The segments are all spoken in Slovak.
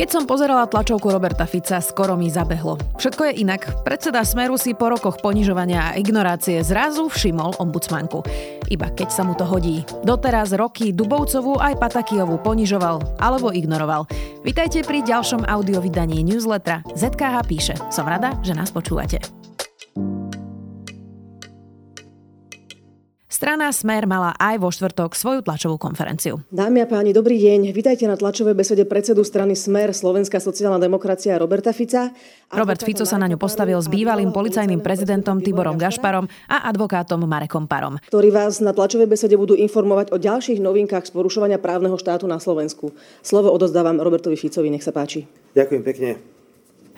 Keď som pozerala tlačovku Roberta Fica, skoro mi zabehlo. Všetko je inak. Predseda Smeru si po rokoch ponižovania a ignorácie zrazu všimol ombudsmanku. Iba keď sa mu to hodí. Doteraz roky Dubovcovú aj Patakijovú ponižoval alebo ignoroval. Vítajte pri ďalšom audiovydaní newslettera ZKH píše. Som rada, že nás počúvate. Strana Smer mala aj vo štvrtok svoju tlačovú konferenciu. Dámy a páni, dobrý deň. Vítajte na tlačovej besede predsedu strany Smer Slovenská sociálna demokracia Roberta Fica. Robert Fico sa na ňu postavil s bývalým policajným prezidentom Tiborom Gašparom a advokátom Marekom Parom. Ktorí vás na tlačovej besede budú informovať o ďalších novinkách z porušovania právneho štátu na Slovensku. Slovo odozdávam Robertovi Ficovi, nech sa páči. Ďakujem pekne.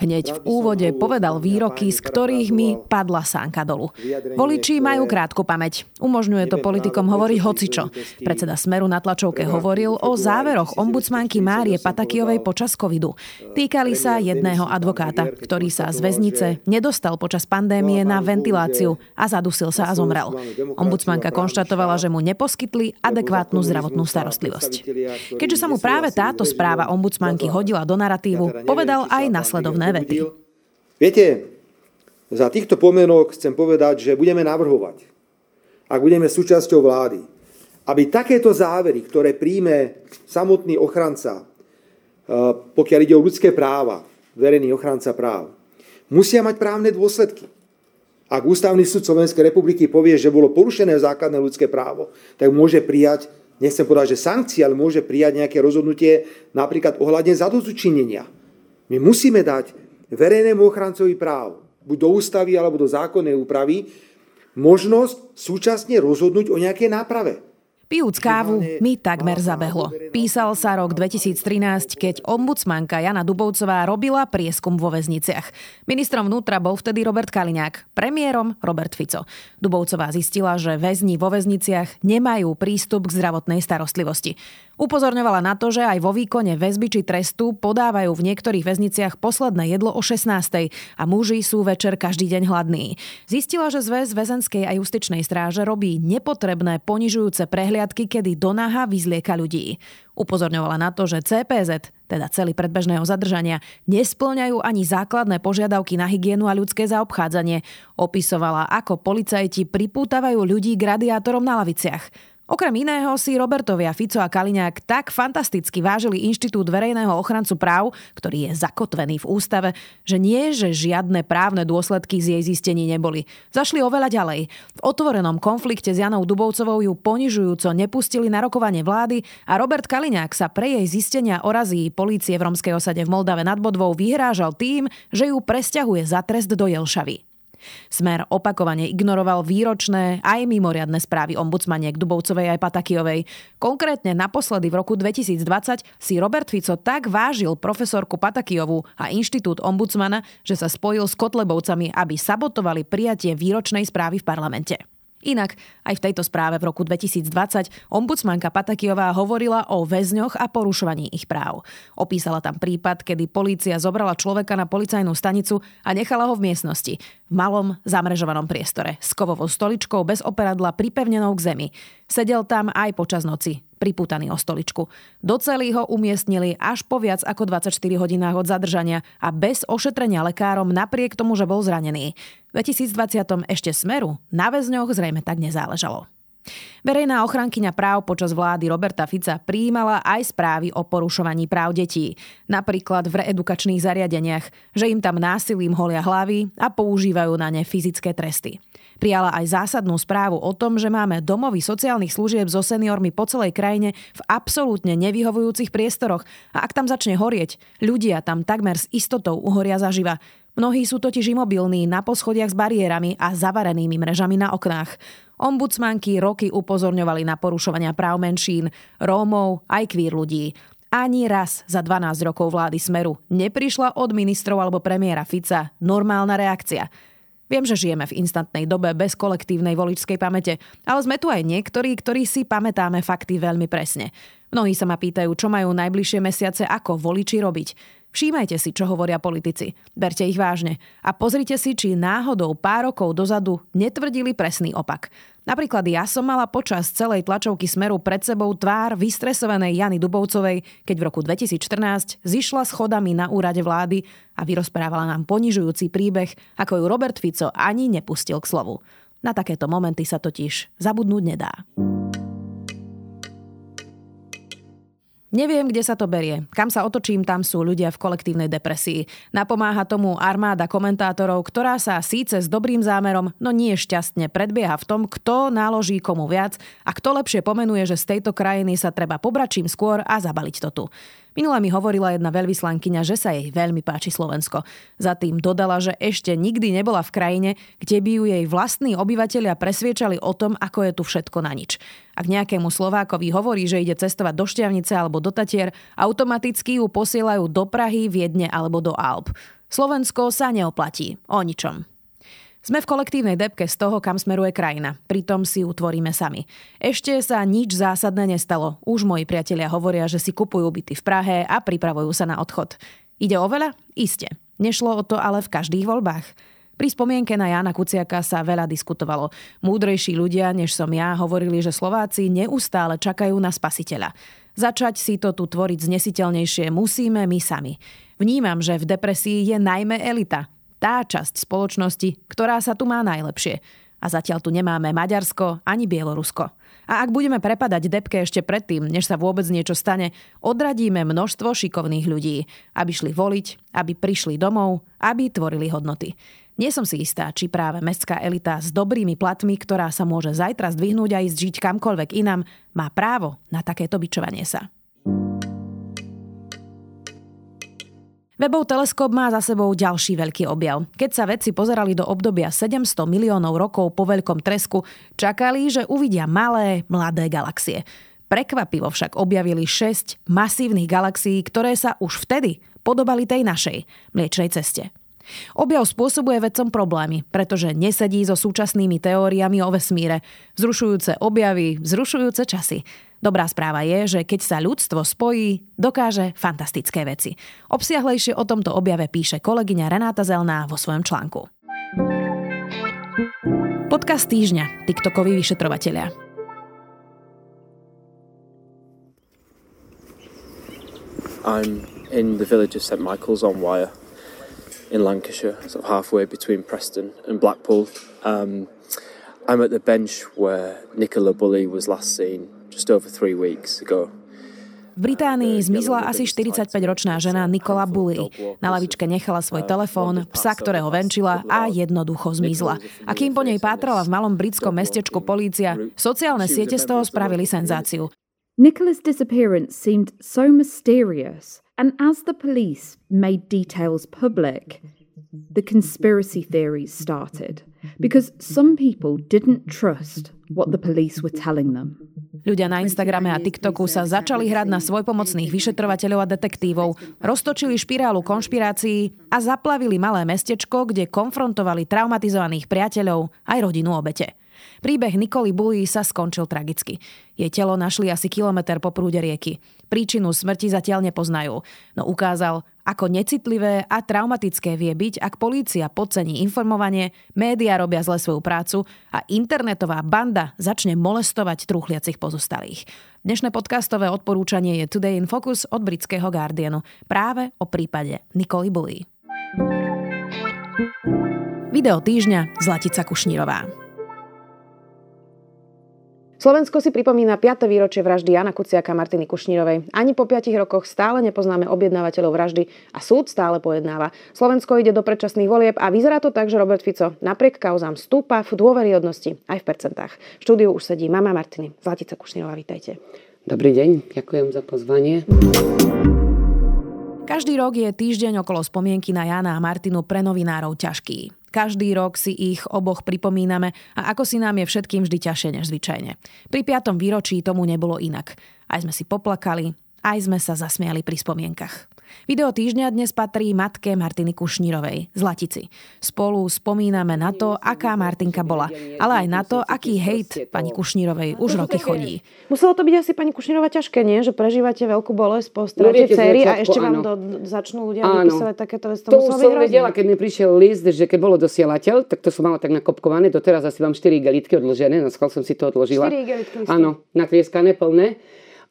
Hneď v úvode povedal výroky, z ktorých mi padla sánka dolu. Voliči majú krátku pamäť. Umožňuje to politikom hovoriť hocičo. Predseda Smeru na tlačovke hovoril o záveroch ombudsmanky Márie Patakijovej počas covidu. Týkali sa jedného advokáta, ktorý sa z väznice nedostal počas pandémie na ventiláciu a zadusil sa a zomrel. Ombudsmanka konštatovala, že mu neposkytli adekvátnu zdravotnú starostlivosť. Keďže sa mu práve táto správa ombudsmanky hodila do naratívu, povedal aj nasledovné vety. Viete, za týchto pomenok chcem povedať, že budeme navrhovať, ak budeme súčasťou vlády, aby takéto závery, ktoré príjme samotný ochranca, e, pokiaľ ide o ľudské práva, verejný ochranca práv, musia mať právne dôsledky. Ak Ústavný súd Slovenskej republiky povie, že bolo porušené základné ľudské právo, tak môže prijať, nechcem povedať, že sankcie, ale môže prijať nejaké rozhodnutie napríklad ohľadne zadozučinenia. My musíme dať verejnému ochrancovi práv, buď do ústavy alebo do zákonnej úpravy, možnosť súčasne rozhodnúť o nejakej náprave. Pijúc kávu mi takmer zabehlo. Písal sa rok 2013, keď ombudsmanka Jana Dubovcová robila prieskum vo väzniciach. Ministrom vnútra bol vtedy Robert Kaliňák, premiérom Robert Fico. Dubovcová zistila, že väzni vo väzniciach nemajú prístup k zdravotnej starostlivosti. Upozorňovala na to, že aj vo výkone väzby či trestu podávajú v niektorých väzniciach posledné jedlo o 16. a muži sú večer každý deň hladní. Zistila, že zväz väzenskej a justičnej stráže robí nepotrebné ponižujúce prehliadky, kedy do naha vyzlieka ľudí. Upozorňovala na to, že CPZ, teda celý predbežného zadržania, nesplňajú ani základné požiadavky na hygienu a ľudské zaobchádzanie. Opisovala, ako policajti pripútavajú ľudí k radiátorom na laviciach. Okrem iného si Robertovia Fico a Kaliňák tak fantasticky vážili Inštitút verejného ochrancu práv, ktorý je zakotvený v ústave, že nie, že žiadne právne dôsledky z jej zistení neboli. Zašli oveľa ďalej. V otvorenom konflikte s Janou Dubovcovou ju ponižujúco nepustili na rokovanie vlády a Robert Kaliňák sa pre jej zistenia o razí polície v romskej osade v Moldave nad Bodvou vyhrážal tým, že ju presťahuje za trest do Jelšavy. Smer opakovane ignoroval výročné aj mimoriadne správy ombudsmaniek Dubovcovej aj Patakijovej. Konkrétne naposledy v roku 2020 si Robert Fico tak vážil profesorku Patakijovú a inštitút ombudsmana, že sa spojil s Kotlebovcami, aby sabotovali prijatie výročnej správy v parlamente. Inak aj v tejto správe v roku 2020 ombudsmanka Patakijová hovorila o väzňoch a porušovaní ich práv. Opísala tam prípad, kedy polícia zobrala človeka na policajnú stanicu a nechala ho v miestnosti, v malom zamrežovanom priestore, s kovovou stoličkou bez operadla pripevnenou k zemi. Sedel tam aj počas noci, pripútaný o stoličku. Do celý ho umiestnili až po viac ako 24 hodinách od zadržania a bez ošetrenia lekárom napriek tomu, že bol zranený. V 2020 ešte Smeru na väzňoch zrejme tak nezáležalo. Verejná ochrankyňa práv počas vlády Roberta Fica prijímala aj správy o porušovaní práv detí. Napríklad v reedukačných zariadeniach, že im tam násilím holia hlavy a používajú na ne fyzické tresty. Prijala aj zásadnú správu o tom, že máme domovy sociálnych služieb so seniormi po celej krajine v absolútne nevyhovujúcich priestoroch a ak tam začne horieť, ľudia tam takmer s istotou uhoria zaživa. Mnohí sú totiž imobilní na poschodiach s bariérami a zavarenými mrežami na oknách. Ombudsmanky roky upozorňovali na porušovania práv menšín, Rómov aj kvír ľudí. Ani raz za 12 rokov vlády Smeru neprišla od ministrov alebo premiéra Fica normálna reakcia. Viem, že žijeme v instantnej dobe bez kolektívnej voličskej pamäte, ale sme tu aj niektorí, ktorí si pamätáme fakty veľmi presne. Mnohí sa ma pýtajú, čo majú najbližšie mesiace ako voliči robiť. Všímajte si, čo hovoria politici. Berte ich vážne. A pozrite si, či náhodou pár rokov dozadu netvrdili presný opak. Napríklad ja som mala počas celej tlačovky Smeru pred sebou tvár vystresovanej Jany Dubovcovej, keď v roku 2014 zišla schodami na úrade vlády a vyrozprávala nám ponižujúci príbeh, ako ju Robert Fico ani nepustil k slovu. Na takéto momenty sa totiž zabudnúť nedá. Neviem, kde sa to berie. Kam sa otočím, tam sú ľudia v kolektívnej depresii. Napomáha tomu armáda komentátorov, ktorá sa síce s dobrým zámerom, no nie šťastne predbieha v tom, kto naloží komu viac a kto lepšie pomenuje, že z tejto krajiny sa treba pobrať čím skôr a zabaliť to tu. Minula mi hovorila jedna veľvyslankyňa, že sa jej veľmi páči Slovensko. Za tým dodala, že ešte nikdy nebola v krajine, kde by ju jej vlastní obyvateľia presviečali o tom, ako je tu všetko na nič. Ak nejakému Slovákovi hovorí, že ide cestovať do Šťavnice alebo do Tatier, automaticky ju posielajú do Prahy, Viedne alebo do Alp. Slovensko sa neoplatí. O ničom. Sme v kolektívnej depke z toho, kam smeruje krajina. Pritom si ju tvoríme sami. Ešte sa nič zásadné nestalo. Už moji priatelia hovoria, že si kupujú byty v Prahe a pripravujú sa na odchod. Ide o veľa? Iste. Nešlo o to ale v každých voľbách. Pri spomienke na Jana Kuciaka sa veľa diskutovalo. Múdrejší ľudia, než som ja, hovorili, že Slováci neustále čakajú na spasiteľa. Začať si to tu tvoriť znesiteľnejšie musíme my sami. Vnímam, že v depresii je najmä elita tá časť spoločnosti, ktorá sa tu má najlepšie. A zatiaľ tu nemáme Maďarsko ani Bielorusko. A ak budeme prepadať depke ešte predtým, než sa vôbec niečo stane, odradíme množstvo šikovných ľudí, aby šli voliť, aby prišli domov, aby tvorili hodnoty. Nie som si istá, či práve mestská elita s dobrými platmi, ktorá sa môže zajtra zdvihnúť a ísť žiť kamkoľvek inam, má právo na takéto bičovanie sa. Webov teleskop má za sebou ďalší veľký objav. Keď sa vedci pozerali do obdobia 700 miliónov rokov po veľkom tresku, čakali, že uvidia malé, mladé galaxie. Prekvapivo však objavili 6 masívnych galaxií, ktoré sa už vtedy podobali tej našej, mliečnej ceste. Objav spôsobuje vedcom problémy, pretože nesedí so súčasnými teóriami o vesmíre. Vzrušujúce objavy, vzrušujúce časy. Dobrá správa je, že keď sa ľudstvo spojí, dokáže fantastické veci. Obsiahlejšie o tomto objave píše kolegyňa Renáta Zelná vo svojom článku. Podcast týždňa. TikTokoví vyšetrovatelia. I'm in the village of St Michael's on Wyre in Lancashire, sort of halfway between Preston and Blackpool. Um, I'm at the bench where Nicola Bully was last seen just over three weeks ago. V Británii zmizla asi 45-ročná žena Nikola Bully. Na lavičke nechala svoj telefón, psa, ktorého venčila a jednoducho zmizla. A kým po nej pátrala v malom britskom mestečku polícia, sociálne siete z toho spravili senzáciu. Nicola's disappearance seemed so mysterious, and as the police made details public, the conspiracy theories started because some people didn't trust what the police were telling them. Ľudia na Instagrame a TikToku sa začali hrať na svojpomocných vyšetrovateľov a detektívov, roztočili špirálu konšpirácií a zaplavili malé mestečko, kde konfrontovali traumatizovaných priateľov aj rodinu obete. Príbeh Nikoli Bully sa skončil tragicky. Jej telo našli asi kilometr po prúde rieky. Príčinu smrti zatiaľ nepoznajú, no ukázal, ako necitlivé a traumatické vie byť, ak polícia podcení informovanie, médiá robia zle svoju prácu a internetová banda začne molestovať trúchliacich pozostalých. Dnešné podcastové odporúčanie je Today in Focus od britského Guardianu práve o prípade Nikoli Bully. Video týždňa Zlatica Kušnírová. Slovensko si pripomína 5. výročie vraždy Jana Kuciaka a Martiny Kušnírovej. Ani po 5 rokoch stále nepoznáme objednávateľov vraždy a súd stále pojednáva. Slovensko ide do predčasných volieb a vyzerá to tak, že Robert Fico napriek kauzám stúpa v dôveryhodnosti aj v percentách. V štúdiu už sedí mama Martiny. Zlatica Kušnírová, vítajte. Dobrý deň, ďakujem za pozvanie. Každý rok je týždeň okolo spomienky na Jana a Martinu pre novinárov ťažký. Každý rok si ich oboch pripomíname a ako si nám je všetkým vždy ťažšie než zvyčajne. Pri piatom výročí tomu nebolo inak. Aj sme si poplakali, aj sme sa zasmiali pri spomienkach. Video týždňa dnes patrí matke Martiny Kušnírovej z Latici. Spolu spomíname na to, aká Martinka bola, ale aj na to, aký hejt pani Kušnírovej už roky chodí. Muselo to byť asi pani Kušnírova ťažké, nie? Že prežívate veľkú bolesť po strate no, céry a ešte vám do, začnú ľudia áno. vypisovať takéto veci. To, to už som vedela, keď mi prišiel list, že keď bolo dosielateľ, tak to som mala tak nakopkované. Doteraz asi mám 4 igelitky odložené, na som si to odložila. 4 igelitky? Áno, natrieskané, plné.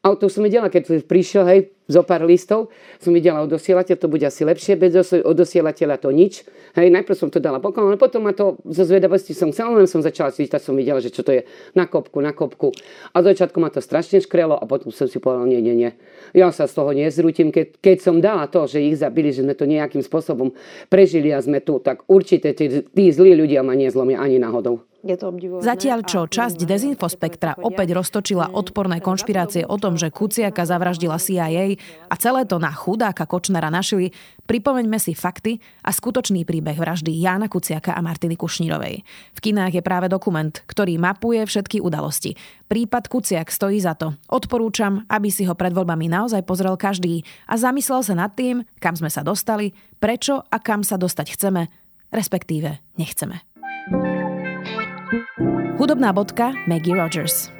A to som videla, keď prišiel, hej, zo pár listov, som videla odosielateľ, to bude asi lepšie, bez odosielateľa to nič. Hej, najprv som to dala poklon, ale potom ma to zo zvedavosti som chcela, len som začala čítať, som videla, že čo to je na kopku, na kopku. A začiatku ma to strašne škrelo a potom som si povedala, nie, nie, nie. Ja sa z toho nezrútim, keď, keď som dala to, že ich zabili, že sme to nejakým spôsobom prežili a sme tu, tak určite tí, tí zlí ľudia ma nezlomia ani náhodou. Zatiaľ, čo časť dezinfospektra opäť roztočila odporné konšpirácie o tom, že Kuciaka zavraždila CIA a celé to na chudáka Kočnera našili, pripomeňme si fakty a skutočný príbeh vraždy Jána Kuciaka a Martiny Kušnírovej. V kinách je práve dokument, ktorý mapuje všetky udalosti. Prípad Kuciak stojí za to. Odporúčam, aby si ho pred voľbami naozaj pozrel každý a zamyslel sa nad tým, kam sme sa dostali, prečo a kam sa dostať chceme, respektíve nechceme. Hudobná bodka Maggie Rogers.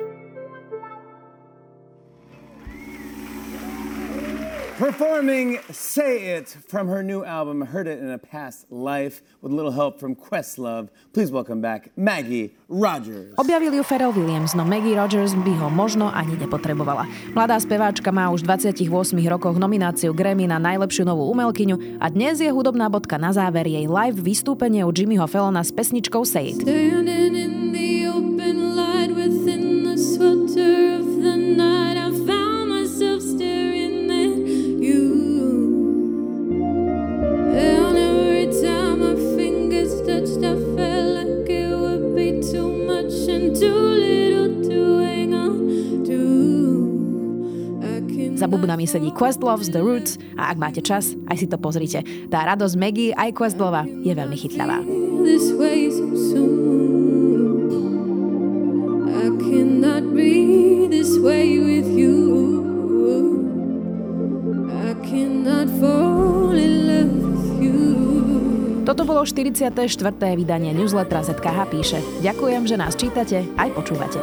Performing Say It from her new album, Heard It in a Past Life, with a little help from Questlove. Please welcome back Maggie Rogers. Objavil ju Pharrell Williams, no Maggie Rogers by ho možno ani nepotrebovala. Mladá speváčka má už v 28 rokoch nomináciu Grammy na najlepšiu novú umelkyňu a dnes je hudobná bodka na záver jej live vystúpenie u Jimmyho Fallona s pesničkou Say It. Standing in Za bubnami sedí Questlove z The Roots a ak máte čas, aj si to pozrite. Tá radosť Maggie aj Questlova je veľmi chytľavá. Toto bolo 44. vydanie newslettera ZKH píše. Ďakujem, že nás čítate aj počúvate.